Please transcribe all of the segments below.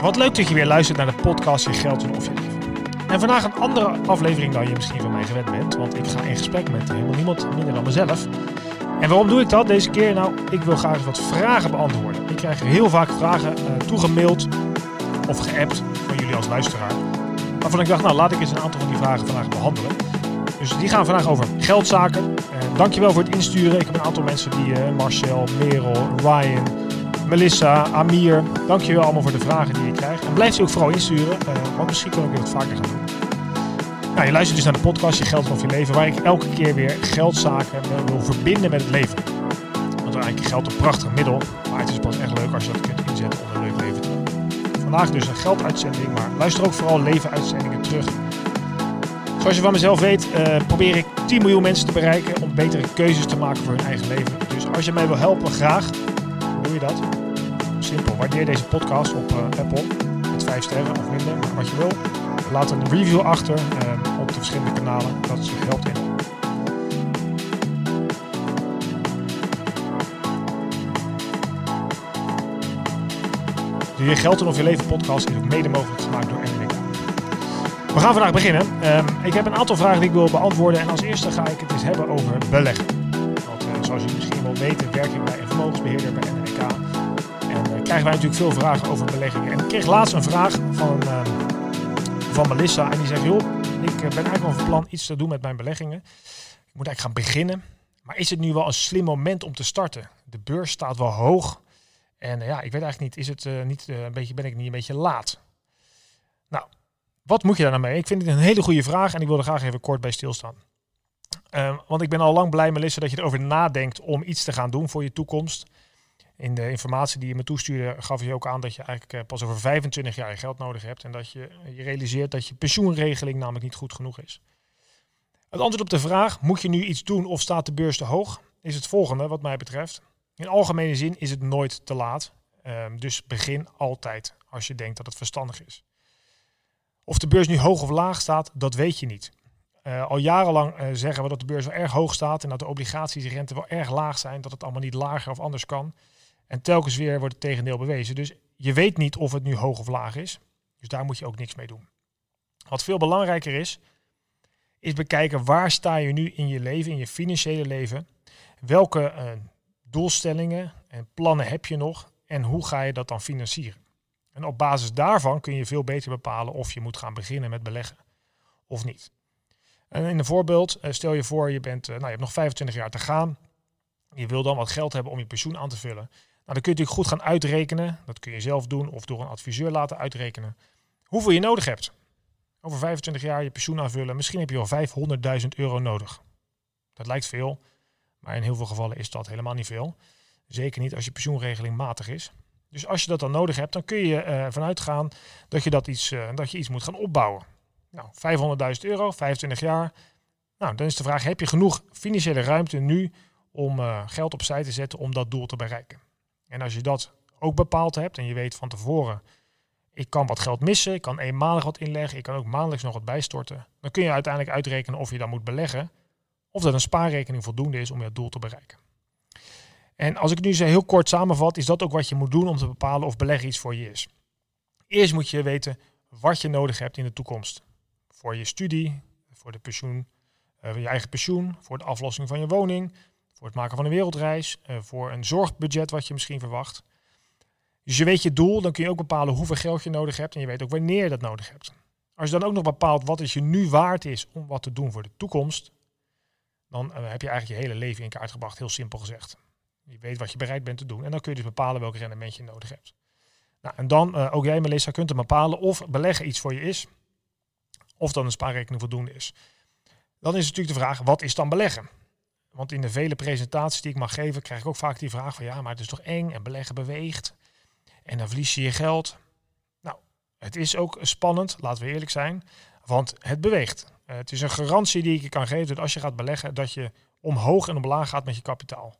Wat leuk dat je weer luistert naar de podcast Je Geld en Of. En vandaag een andere aflevering dan je misschien van mij gewend bent, want ik ga in gesprek met helemaal niemand minder dan mezelf. En waarom doe ik dat deze keer? Nou, ik wil graag wat vragen beantwoorden. Ik krijg heel vaak vragen uh, toegemaild of geappt van jullie als luisteraar. Waarvan ik dacht, nou laat ik eens een aantal van die vragen vandaag behandelen. Dus die gaan vandaag over geldzaken. Uh, dankjewel voor het insturen. Ik heb een aantal mensen die, uh, Marcel, Merel, Ryan, Melissa, Amir. Dankjewel allemaal voor de vragen die je krijgt. En blijf ze ook vooral insturen, uh, want misschien kan ik het vaker gaan doen. Je luistert dus naar de podcast Je Geld of Je Leven, waar ik elke keer weer geldzaken wil verbinden met het leven. Want eigenlijk geld een prachtig middel, maar het is pas echt leuk als je dat kunt inzetten om een leuk leven te hebben. Vandaag dus een gelduitzending, maar luister ook vooral levenuitzendingen terug. Zoals je van mezelf weet, uh, probeer ik 10 miljoen mensen te bereiken om betere keuzes te maken voor hun eigen leven. Dus als je mij wil helpen, graag. Doe je dat? Simpel, waardeer deze podcast op uh, Apple met 5 sterren of minder, wat je wil. Laat een review achter uh, op de verschillende kanalen, dat helpt in. De Je Geld en Of Je Leven podcast is ook mede mogelijk gemaakt door NWK. We gaan vandaag beginnen. Um, ik heb een aantal vragen die ik wil beantwoorden. En als eerste ga ik het eens hebben over beleggen. Want uh, zoals jullie misschien wel weten, werk ik bij een vermogensbeheerder bij NWK. En krijgen wij natuurlijk veel vragen over beleggingen. En ik kreeg laatst een vraag van, uh, van Melissa. En die zegt, joh, ik ben eigenlijk van plan iets te doen met mijn beleggingen. Ik moet eigenlijk gaan beginnen. Maar is het nu wel een slim moment om te starten? De beurs staat wel hoog. En ja, ik weet eigenlijk niet, is het niet een beetje, ben ik niet een beetje laat? Nou, wat moet je daar nou mee? Ik vind het een hele goede vraag en ik wil er graag even kort bij stilstaan. Uh, want ik ben al lang blij, Melissa, dat je erover nadenkt om iets te gaan doen voor je toekomst. In de informatie die je me toestuurde gaf je ook aan dat je eigenlijk pas over 25 jaar geld nodig hebt. En dat je je realiseert dat je pensioenregeling namelijk niet goed genoeg is. Het antwoord op de vraag, moet je nu iets doen of staat de beurs te hoog? Is het volgende wat mij betreft. In algemene zin is het nooit te laat. Um, dus begin altijd als je denkt dat het verstandig is. Of de beurs nu hoog of laag staat, dat weet je niet. Uh, al jarenlang zeggen we dat de beurs wel erg hoog staat en dat de obligatiesrente wel erg laag zijn, dat het allemaal niet lager of anders kan. En telkens weer wordt het tegendeel bewezen. Dus je weet niet of het nu hoog of laag is. Dus daar moet je ook niks mee doen. Wat veel belangrijker is, is bekijken waar sta je nu in je leven, in je financiële leven. Welke uh, doelstellingen en plannen heb je nog en hoe ga je dat dan financieren? En op basis daarvan kun je veel beter bepalen of je moet gaan beginnen met beleggen of niet. En in een voorbeeld, stel je voor je, bent, nou, je hebt nog 25 jaar te gaan. Je wil dan wat geld hebben om je pensioen aan te vullen. Nou, dan kun je natuurlijk goed gaan uitrekenen. Dat kun je zelf doen of door een adviseur laten uitrekenen. Hoeveel je nodig hebt. Over 25 jaar je pensioen aanvullen. Misschien heb je wel 500.000 euro nodig. Dat lijkt veel. Maar in heel veel gevallen is dat helemaal niet veel. Zeker niet als je pensioenregeling matig is. Dus als je dat dan nodig hebt, dan kun je uh, vanuit gaan dat je, dat, iets, uh, dat je iets moet gaan opbouwen. Nou, 500.000 euro, 25 jaar. Nou, dan is de vraag, heb je genoeg financiële ruimte nu om uh, geld opzij te zetten om dat doel te bereiken? En als je dat ook bepaald hebt en je weet van tevoren, ik kan wat geld missen, ik kan eenmalig wat inleggen, ik kan ook maandelijks nog wat bijstorten, dan kun je uiteindelijk uitrekenen of je dan moet beleggen of dat een spaarrekening voldoende is om je doel te bereiken. En als ik nu zo heel kort samenvat, is dat ook wat je moet doen om te bepalen of beleggen iets voor je is. Eerst moet je weten wat je nodig hebt in de toekomst. Voor je studie, voor de pensioen, uh, je eigen pensioen, voor de aflossing van je woning, voor het maken van een wereldreis, uh, voor een zorgbudget wat je misschien verwacht. Dus je weet je doel, dan kun je ook bepalen hoeveel geld je nodig hebt en je weet ook wanneer je dat nodig hebt. Als je dan ook nog bepaalt wat het je nu waard is om wat te doen voor de toekomst, dan uh, heb je eigenlijk je hele leven in kaart gebracht, heel simpel gezegd. Je weet wat je bereid bent te doen en dan kun je dus bepalen welk rendement je nodig hebt. Nou, en dan, uh, ook jij Melissa, kunt dan bepalen of beleggen iets voor je is, of dan een spaarrekening voldoende is. Dan is natuurlijk de vraag, wat is dan beleggen? Want in de vele presentaties die ik mag geven, krijg ik ook vaak die vraag van ja, maar het is toch eng en beleggen beweegt. En dan verlies je je geld. Nou, het is ook spannend, laten we eerlijk zijn, want het beweegt. Uh, het is een garantie die ik je kan geven dat als je gaat beleggen, dat je omhoog en omlaag gaat met je kapitaal.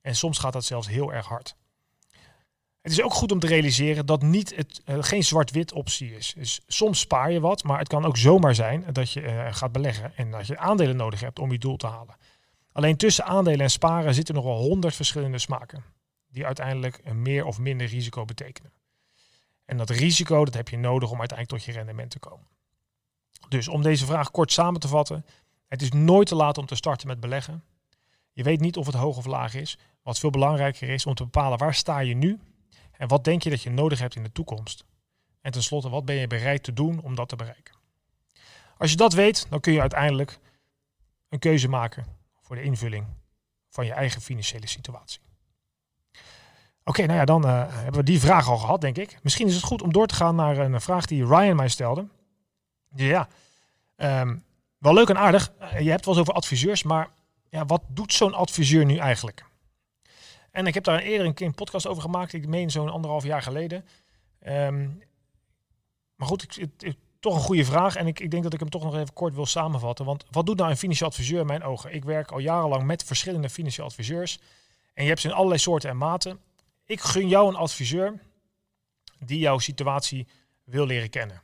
En soms gaat dat zelfs heel erg hard. Het is ook goed om te realiseren dat niet het, uh, geen zwart-wit optie is. Dus soms spaar je wat, maar het kan ook zomaar zijn dat je uh, gaat beleggen en dat je aandelen nodig hebt om je doel te halen. Alleen tussen aandelen en sparen zitten nogal honderd verschillende smaken, die uiteindelijk een meer of minder risico betekenen. En dat risico, dat heb je nodig om uiteindelijk tot je rendement te komen. Dus om deze vraag kort samen te vatten, het is nooit te laat om te starten met beleggen. Je weet niet of het hoog of laag is. Wat veel belangrijker is om te bepalen waar sta je nu en wat denk je dat je nodig hebt in de toekomst. En tenslotte, wat ben je bereid te doen om dat te bereiken. Als je dat weet, dan kun je uiteindelijk een keuze maken voor de invulling van je eigen financiële situatie. Oké, nou ja, dan uh, hebben we die vraag al gehad, denk ik. Misschien is het goed om door te gaan naar een vraag die Ryan mij stelde. Ja, um, wel leuk en aardig. Eh, je hebt wel eens over adviseurs, maar ja, wat doet zo'n adviseur nu eigenlijk? En ik heb daar eerder een keer een podcast over gemaakt. Ik meen zo'n anderhalf jaar geleden. Um, maar goed, ik, het, toch een goede vraag. En ik, ik denk dat ik hem toch nog even kort wil samenvatten. Want wat doet nou een financieel adviseur in mijn ogen? Ik werk al jarenlang met verschillende financiële adviseurs. En je hebt ze in allerlei soorten en maten. Ik gun jou een adviseur die jouw situatie wil leren kennen.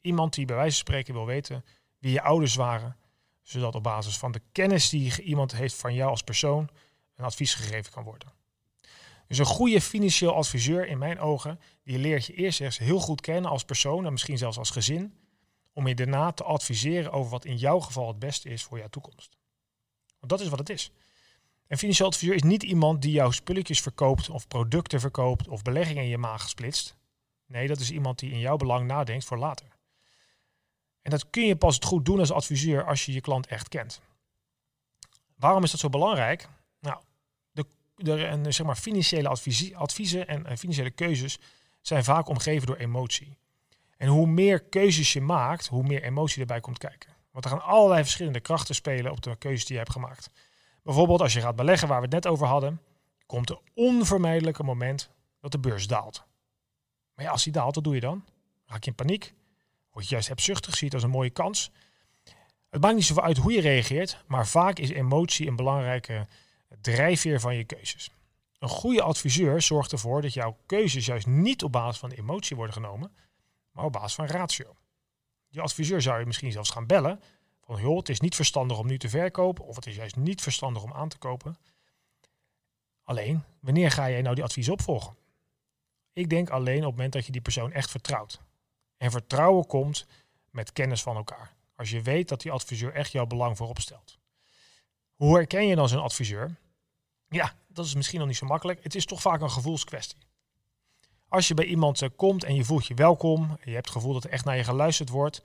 Iemand die bij wijze van spreken wil weten wie je ouders waren, zodat op basis van de kennis die iemand heeft van jou als persoon een advies gegeven kan worden. Dus een goede financieel adviseur in mijn ogen, die leert je eerst eens heel goed kennen als persoon en misschien zelfs als gezin, om je daarna te adviseren over wat in jouw geval het beste is voor jouw toekomst. Want dat is wat het is. Een financieel adviseur is niet iemand die jouw spulletjes verkoopt of producten verkoopt of beleggingen in je maag splitst. Nee, dat is iemand die in jouw belang nadenkt voor later. En dat kun je pas goed doen als adviseur als je je klant echt kent. Waarom is dat zo belangrijk? De, de, zeg maar, financiële adviezen en financiële keuzes zijn vaak omgeven door emotie. En hoe meer keuzes je maakt, hoe meer emotie erbij komt kijken. Want er gaan allerlei verschillende krachten spelen op de keuzes die je hebt gemaakt. Bijvoorbeeld als je gaat beleggen, waar we het net over hadden, komt er onvermijdelijk een moment dat de beurs daalt. Maar ja, als die daalt, wat doe je dan? Raak je in paniek? Word je juist hebzuchtig, ziet als een mooie kans? Het maakt niet zoveel uit hoe je reageert, maar vaak is emotie een belangrijke drijfveer van je keuzes. Een goede adviseur zorgt ervoor dat jouw keuzes juist niet op basis van emotie worden genomen, maar op basis van ratio. Je adviseur zou je misschien zelfs gaan bellen van joh, het is niet verstandig om nu te verkopen of het is juist niet verstandig om aan te kopen. Alleen, wanneer ga jij nou die advies opvolgen? Ik denk alleen op het moment dat je die persoon echt vertrouwt. En vertrouwen komt met kennis van elkaar. Als je weet dat die adviseur echt jouw belang voorop stelt. Hoe herken je dan zo'n adviseur? Ja, dat is misschien nog niet zo makkelijk. Het is toch vaak een gevoelskwestie. Als je bij iemand eh, komt en je voelt je welkom, je hebt het gevoel dat er echt naar je geluisterd wordt,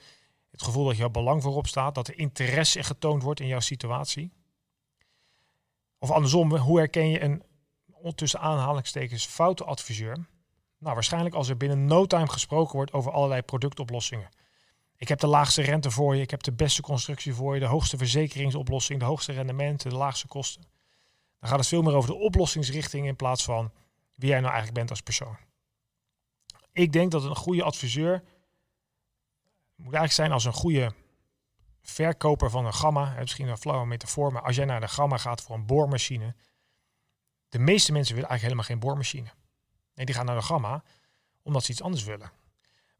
het gevoel dat jouw belang voorop staat, dat er interesse getoond wordt in jouw situatie. Of andersom, hoe herken je een tussen aanhalingstekens foute adviseur? Nou, waarschijnlijk als er binnen no time gesproken wordt over allerlei productoplossingen. Ik heb de laagste rente voor je, ik heb de beste constructie voor je, de hoogste verzekeringsoplossing, de hoogste rendementen, de laagste kosten. Dan gaat het veel meer over de oplossingsrichting in plaats van wie jij nou eigenlijk bent als persoon. Ik denk dat een goede adviseur moet eigenlijk zijn als een goede verkoper van een gamma. Misschien een flauwe metafoor, maar als jij naar de gamma gaat voor een boormachine. De meeste mensen willen eigenlijk helemaal geen boormachine. Nee, die gaan naar de gamma omdat ze iets anders willen.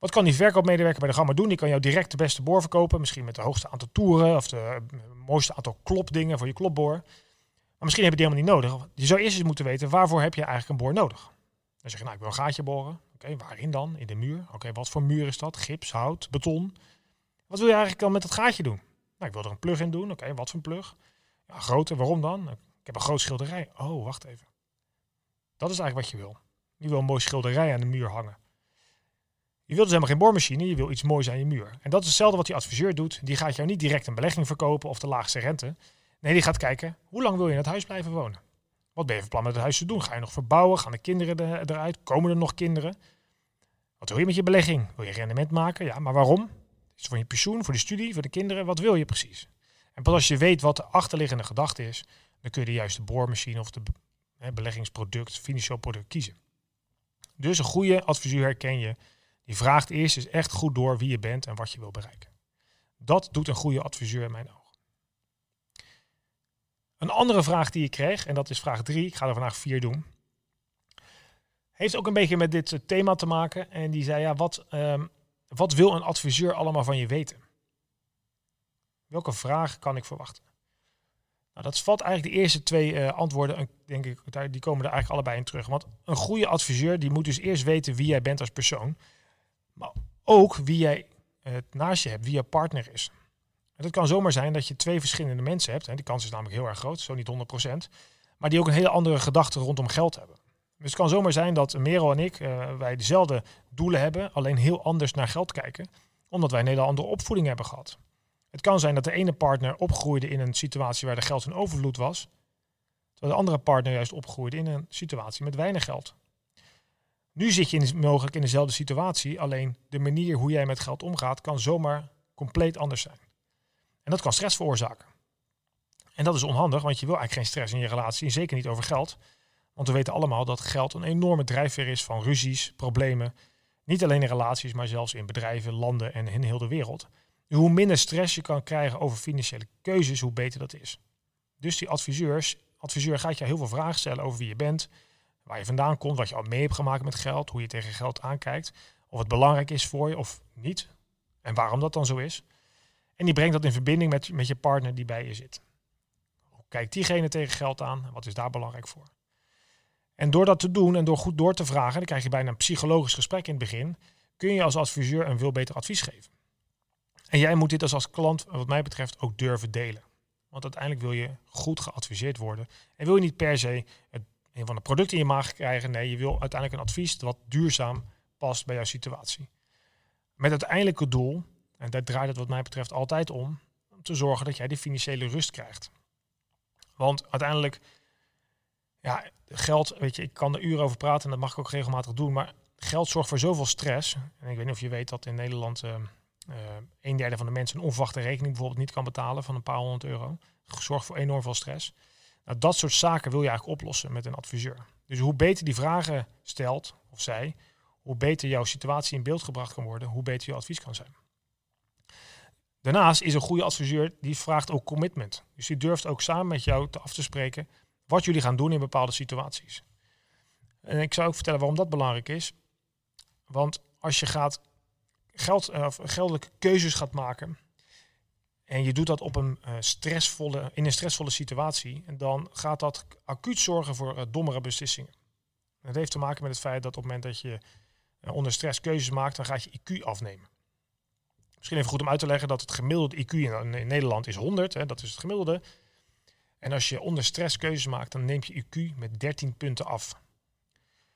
Wat kan die verkoopmedewerker bij de gamma doen? Die kan jou direct de beste boor verkopen. Misschien met de hoogste aantal toeren of de mooiste aantal klopdingen voor je klopboor. Maar misschien heb je die helemaal niet nodig. Je zou eerst eens moeten weten waarvoor heb je eigenlijk een boor nodig. Dan zeg je, nou ik wil een gaatje boren. Oké, waarin dan? In de muur. Oké, wat voor muur is dat? Gips, hout, beton. Wat wil je eigenlijk dan met dat gaatje doen? Nou, ik wil er een plug in doen. Oké, wat voor een plug? Ja, grote, waarom dan? Ik heb een groot schilderij. Oh, wacht even. Dat is eigenlijk wat je wil. Je wil een mooi schilderij aan de muur hangen. Je wilt dus helemaal geen boormachine, je wil iets moois aan je muur. En dat is hetzelfde wat die adviseur doet. Die gaat jou niet direct een belegging verkopen of de laagste rente. Nee, die gaat kijken, hoe lang wil je in het huis blijven wonen? Wat ben je van plan met het huis te doen? Ga je nog verbouwen? Gaan de kinderen eruit? Komen er nog kinderen? Wat wil je met je belegging? Wil je rendement maken? Ja, maar waarom? Is het voor je pensioen, voor de studie, voor de kinderen? Wat wil je precies? En pas als je weet wat de achterliggende gedachte is, dan kun je de juiste boormachine of de beleggingsproduct, financieel product kiezen. Dus een goede adviseur herken je. Die vraagt eerst eens echt goed door wie je bent en wat je wil bereiken. Dat doet een goede adviseur in mijn ogen. Een andere vraag die ik kreeg, en dat is vraag 3, ik ga er vandaag vier doen, heeft ook een beetje met dit thema te maken. En die zei, ja, wat, um, wat wil een adviseur allemaal van je weten? Welke vraag kan ik verwachten? Nou, dat valt eigenlijk de eerste twee uh, antwoorden, denk ik, die komen er eigenlijk allebei in terug. Want een goede adviseur, die moet dus eerst weten wie jij bent als persoon. Maar ook wie jij het naast je hebt, wie je partner is. Het kan zomaar zijn dat je twee verschillende mensen hebt. En die kans is namelijk heel erg groot, zo niet 100%. Maar die ook een hele andere gedachte rondom geld hebben. Dus het kan zomaar zijn dat Merel en ik, uh, wij dezelfde doelen hebben, alleen heel anders naar geld kijken. Omdat wij een hele andere opvoeding hebben gehad. Het kan zijn dat de ene partner opgroeide in een situatie waar de geld in overvloed was. Terwijl de andere partner juist opgroeide in een situatie met weinig geld. Nu zit je in, mogelijk in dezelfde situatie, alleen de manier hoe jij met geld omgaat kan zomaar compleet anders zijn. En dat kan stress veroorzaken. En dat is onhandig, want je wil eigenlijk geen stress in je relatie, en zeker niet over geld. Want we weten allemaal dat geld een enorme drijfveer is van ruzies, problemen. Niet alleen in relaties, maar zelfs in bedrijven, landen en in heel de wereld. hoe minder stress je kan krijgen over financiële keuzes, hoe beter dat is. Dus die adviseurs, adviseur gaat je heel veel vragen stellen over wie je bent, waar je vandaan komt, wat je al mee hebt gemaakt met geld, hoe je tegen geld aankijkt, of het belangrijk is voor je of niet, en waarom dat dan zo is. En die brengt dat in verbinding met, met je partner die bij je zit. Hoe kijkt diegene tegen geld aan wat is daar belangrijk voor? En door dat te doen en door goed door te vragen, dan krijg je bijna een psychologisch gesprek in het begin, kun je als adviseur een veel beter advies geven. En jij moet dit als, als klant, wat mij betreft, ook durven delen. Want uiteindelijk wil je goed geadviseerd worden. En wil je niet per se het, een van de producten in je maag krijgen. Nee, je wil uiteindelijk een advies wat duurzaam past bij jouw situatie. Met uiteindelijke doel, en daar draait het wat mij betreft altijd om, om te zorgen dat jij de financiële rust krijgt. Want uiteindelijk, ja, geld, weet je, ik kan er uren over praten en dat mag ik ook regelmatig doen, maar geld zorgt voor zoveel stress. En ik weet niet of je weet dat in Nederland uh, uh, een derde van de mensen een onverwachte rekening bijvoorbeeld niet kan betalen van een paar honderd euro. Zorgt voor enorm veel stress. Nou, dat soort zaken wil je eigenlijk oplossen met een adviseur. Dus hoe beter die vragen stelt, of zij, hoe beter jouw situatie in beeld gebracht kan worden, hoe beter je advies kan zijn. Daarnaast is een goede adviseur die vraagt ook commitment. Dus die durft ook samen met jou te af te spreken wat jullie gaan doen in bepaalde situaties. En ik zou ook vertellen waarom dat belangrijk is. Want als je gaat geld, uh, geldelijke keuzes gaat maken en je doet dat op een, uh, stressvolle, in een stressvolle situatie, en dan gaat dat acuut zorgen voor uh, dommere beslissingen. dat heeft te maken met het feit dat op het moment dat je onder stress keuzes maakt, dan gaat je IQ afnemen. Misschien even goed om uit te leggen dat het gemiddelde IQ in, in Nederland is 100, hè, dat is het gemiddelde. En als je onder stress keuzes maakt, dan neemt je IQ met 13 punten af.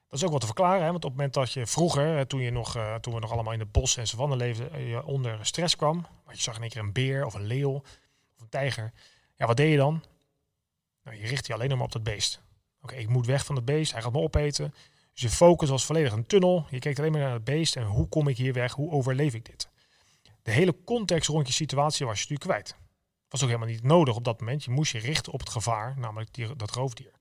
Dat is ook wat te verklaren, hè? want op het moment dat je vroeger, toen, je nog, uh, toen we nog allemaal in de bos en savanne leefden, eh, je onder stress kwam, want je zag in één keer een beer of een leeuw of een tijger, ja, wat deed je dan? Nou, je richt je alleen nog maar op dat beest. Oké, ik moet weg van het beest, hij gaat me opeten. Dus je focus was volledig een tunnel. Je keek alleen maar naar het beest en hoe kom ik hier weg, hoe overleef ik dit? De hele context rond je situatie was je natuurlijk kwijt was ook helemaal niet nodig op dat moment. Je moest je richten op het gevaar, namelijk die, dat roofdier.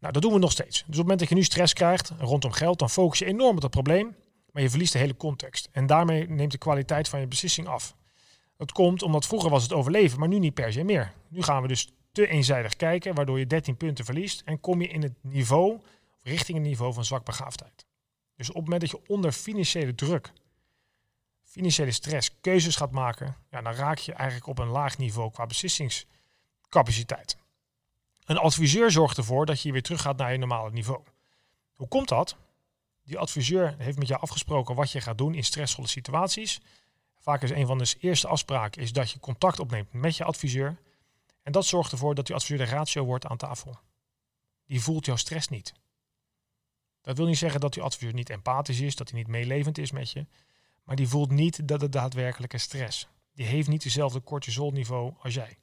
Nou, dat doen we nog steeds. Dus op het moment dat je nu stress krijgt rondom geld, dan focus je enorm op dat probleem, maar je verliest de hele context. En daarmee neemt de kwaliteit van je beslissing af. Dat komt omdat vroeger was het overleven, maar nu niet per se meer. Nu gaan we dus te eenzijdig kijken, waardoor je 13 punten verliest en kom je in het niveau, richting het niveau van zwakbegaafdheid. Dus op het moment dat je onder financiële druk financiële stress keuzes gaat maken, ja, dan raak je eigenlijk op een laag niveau qua beslissingscapaciteit. Een adviseur zorgt ervoor dat je weer terug gaat naar je normale niveau. Hoe komt dat? Die adviseur heeft met jou afgesproken wat je gaat doen in stressvolle situaties. Vaak is een van de eerste afspraken is dat je contact opneemt met je adviseur. En dat zorgt ervoor dat die adviseur de ratio wordt aan tafel. Die voelt jouw stress niet. Dat wil niet zeggen dat die adviseur niet empathisch is, dat hij niet meelevend is met je. Maar die voelt niet dat het daadwerkelijke stress. Die heeft niet dezelfde cortisolniveau als jij.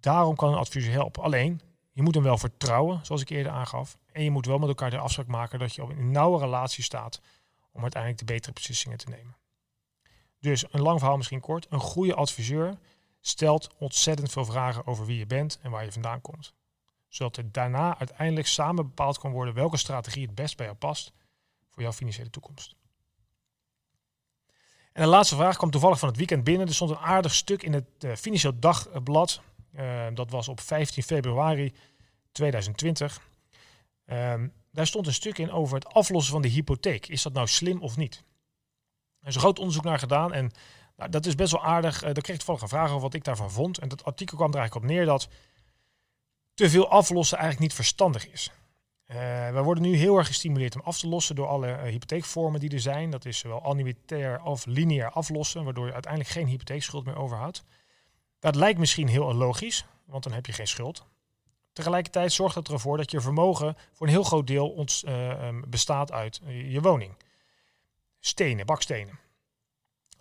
Daarom kan een adviseur helpen. Alleen, je moet hem wel vertrouwen, zoals ik eerder aangaf. En je moet wel met elkaar de afspraak maken dat je op een nauwe relatie staat om uiteindelijk de betere beslissingen te nemen. Dus een lang verhaal misschien kort. Een goede adviseur stelt ontzettend veel vragen over wie je bent en waar je vandaan komt. Zodat er daarna uiteindelijk samen bepaald kan worden welke strategie het best bij jou past voor jouw financiële toekomst. En de laatste vraag kwam toevallig van het weekend binnen. Er stond een aardig stuk in het uh, Financieel Dagblad. Uh, dat was op 15 februari 2020. Ehm, daar stond een stuk in over het aflossen van de hypotheek. Is dat nou slim of niet? Er is een groot onderzoek naar gedaan en Nou, dat is best wel aardig. Uh, daar kreeg ik toevallig een vraag over wat ik daarvan vond. En dat artikel kwam er eigenlijk op neer dat te veel aflossen eigenlijk niet verstandig is. Uh, we worden nu heel erg gestimuleerd om af te lossen door alle uh, hypotheekvormen die er zijn. Dat is zowel annuitair of lineair aflossen, waardoor je uiteindelijk geen hypotheekschuld meer overhoudt. Dat lijkt misschien heel logisch, want dan heb je geen schuld. Tegelijkertijd zorgt het ervoor dat je vermogen voor een heel groot deel ons, uh, bestaat uit je woning. Stenen, bakstenen.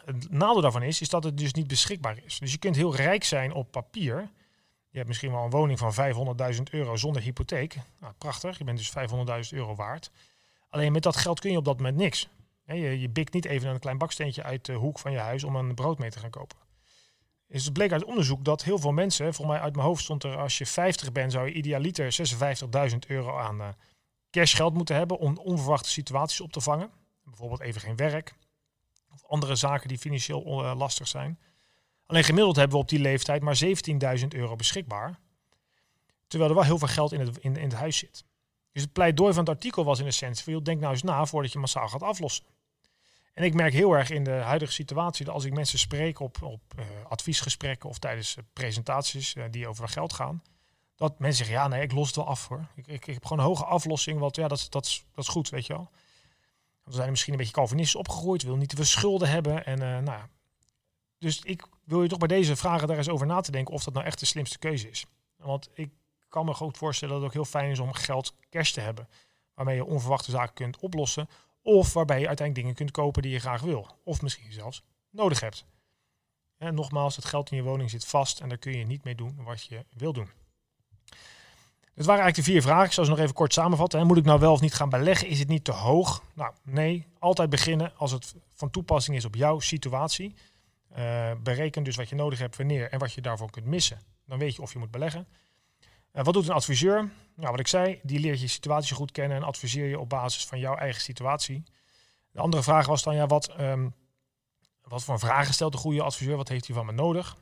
Het nadeel daarvan is, is dat het dus niet beschikbaar is. Dus je kunt heel rijk zijn op papier. Je hebt misschien wel een woning van 500.000 euro zonder hypotheek. Nou, prachtig, je bent dus 500.000 euro waard. Alleen met dat geld kun je op dat moment niks. Je, je bikt niet even een klein baksteentje uit de hoek van je huis om een brood mee te gaan kopen. Dus het bleek uit onderzoek dat heel veel mensen, volgens mij uit mijn hoofd stond er, als je 50 bent, zou je idealiter 56.000 euro aan uh, cashgeld moeten hebben om onverwachte situaties op te vangen. Bijvoorbeeld even geen werk of andere zaken die financieel uh, lastig zijn. Alleen gemiddeld hebben we op die leeftijd maar 17.000 euro beschikbaar. Terwijl er wel heel veel geld in het, in, het huis zit. Dus het pleidooi van het artikel was in essentie van, denk nou eens na voordat je massaal gaat aflossen. En ik merk heel erg in de huidige situatie dat als ik mensen spreek op, op uh, adviesgesprekken of tijdens uh, presentaties uh, die over geld gaan, dat mensen zeggen, ja nee, ik los het wel af hoor. Ik, ik, ik heb gewoon een hoge aflossing, want ja, dat, dat, dat is goed, weet je wel. We zijn misschien een beetje Calvinistisch opgegroeid, wil niet te veel schulden hebben. En nou. Dus ik wil je toch bij deze vragen daar eens over na te denken of dat nou echt de slimste keuze is. Want ik kan me goed voorstellen dat het ook heel fijn is om geld cash te hebben. Waarmee je onverwachte zaken kunt oplossen. Of waarbij je uiteindelijk dingen kunt kopen die je graag wil. Of misschien zelfs nodig hebt. En nogmaals, het geld in je woning zit vast en daar kun je niet mee doen wat je wil doen. Dat waren eigenlijk de vier vragen. Ik zal ze nog even kort samenvatten. Moet ik nou wel of niet gaan beleggen? Is het niet te hoog? Nou, nee. Altijd beginnen als het van toepassing is op jouw situatie. Uh, bereken dus wat je nodig hebt, wanneer en wat je daarvoor kunt missen. Dan weet je of je moet beleggen. Uh, wat doet een adviseur? Nou, wat ik zei, die leert je situatie goed kennen en adviseer je op basis van jouw eigen situatie. De andere vraag was dan, ja, wat, um, wat voor vragen stelt de goede adviseur? Wat heeft hij van me nodig?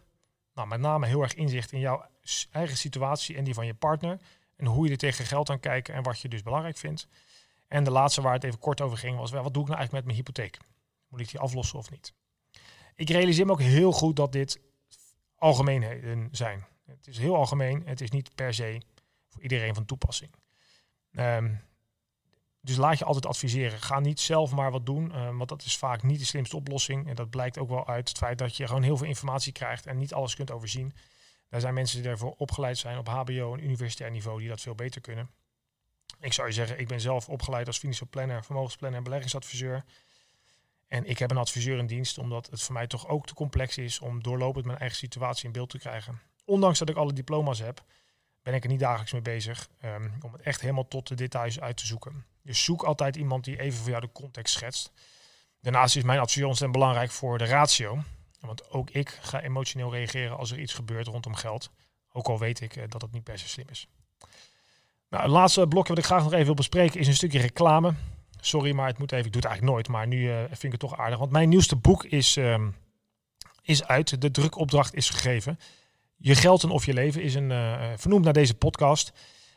Nou, met name heel erg inzicht in jouw eigen situatie en die van je partner. En hoe je er tegen geld aan kijkt en wat je dus belangrijk vindt. En de laatste waar het even kort over ging was, wat doe ik nou eigenlijk met mijn hypotheek? Moet ik die aflossen of niet? Ik realiseer me ook heel goed dat dit algemeenheden zijn. Het is heel algemeen. Het is niet per se voor iedereen van toepassing. Um, dus laat je altijd adviseren. Ga niet zelf maar wat doen, um, want dat is vaak niet de slimste oplossing. En dat blijkt ook wel uit het feit dat je gewoon heel veel informatie krijgt en niet alles kunt overzien. Daar zijn mensen die daarvoor opgeleid zijn op HBO en universitair niveau die dat veel beter kunnen. Ik zou je zeggen, ik ben zelf opgeleid als financieel planner, vermogensplanner en beleggingsadviseur. En ik heb een adviseur in dienst, omdat het voor mij toch ook te complex is om doorlopend mijn eigen situatie in beeld te krijgen. Ondanks dat ik alle diploma's heb, ben ik er niet dagelijks mee bezig um, om het echt helemaal tot de details uit te zoeken. Dus zoek altijd iemand die even voor jou de context schetst. Daarnaast is mijn adviseur ontzettend belangrijk voor de ratio. Want ook ik ga emotioneel reageren als er iets gebeurt rondom geld. Ook al weet ik uh, dat het niet per se slim is. Nou, het laatste blokje wat ik graag nog even wil bespreken is een stukje reclame. Sorry, maar het moet even. Ik doe het eigenlijk nooit, maar nu uh, vind ik het toch aardig. Want mijn nieuwste boek is, um, is uit. De drukopdracht is gegeven. Je geld en of je leven is een, uh, vernoemd naar deze podcast.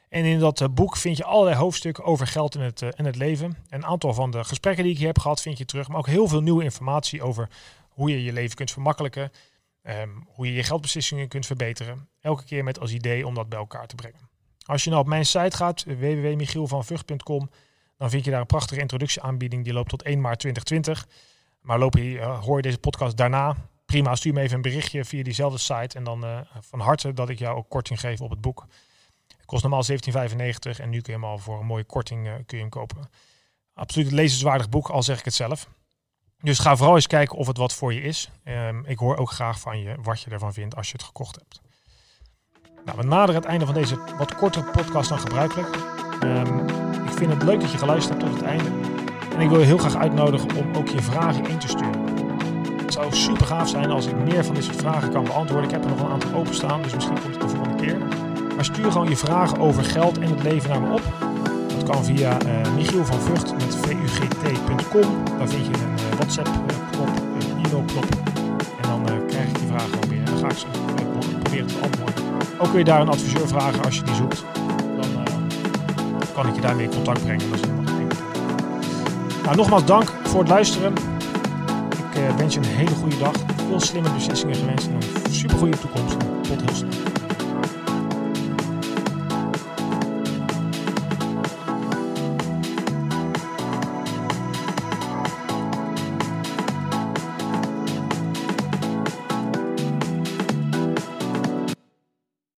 En in dat uh, boek vind je allerlei hoofdstukken over geld en het, en het leven. Een aantal van de gesprekken die ik hier heb gehad vind je terug. Maar ook heel veel nieuwe informatie over hoe je je leven kunt vermakkelijken. Um, hoe je je geldbeslissingen kunt verbeteren. Elke keer met als idee om dat bij elkaar te brengen. Als je nou op mijn site gaat, www.michielvanvugt.com dan vind je daar een prachtige introductieaanbieding. Die loopt tot 1 maart 2020. Maar loop hoor je deze podcast daarna, prima, stuur me even een berichtje via diezelfde site. En dan uh, van harte dat ik jou ook korting geef op het boek. Het kost normaal 17,95 en nu kun je hem al voor een mooie korting uh, kun je hem kopen. Absoluut een lezenswaardig boek, al zeg ik het zelf. Dus ga vooral eens kijken of het wat voor je is. Um, ik hoor ook graag van je wat je ervan vindt als je het gekocht hebt. Nou, we naderen het einde van deze wat kortere podcast dan gebruikelijk. Um, ik vind het leuk dat je geluisterd hebt tot het einde. En ik wil je heel graag uitnodigen om ook je vragen in te sturen. Het zou super gaaf zijn als ik meer van soort vragen kan beantwoorden. Ik heb er nog een aantal openstaan, dus misschien komt het de volgende keer. Maar stuur gewoon je vragen over geld en het leven naar me op. Dat kan via uh, Michiel van Vught met vugt.com. Daar vind je een uh, WhatsApp-knop, een e-mail-knop. En dan krijg ik die vragen ook weer. En dan ga ik ze proberen te beantwoorden. Ook kun je daar een adviseur vragen als je die zoekt kan ik je daarmee in contact brengen. Dat is nou, nogmaals dank voor het luisteren. Uh, wens je een hele goede dag. veel slimme beslissingen gewenst en een supergoeie toekomst. Tot heel snel.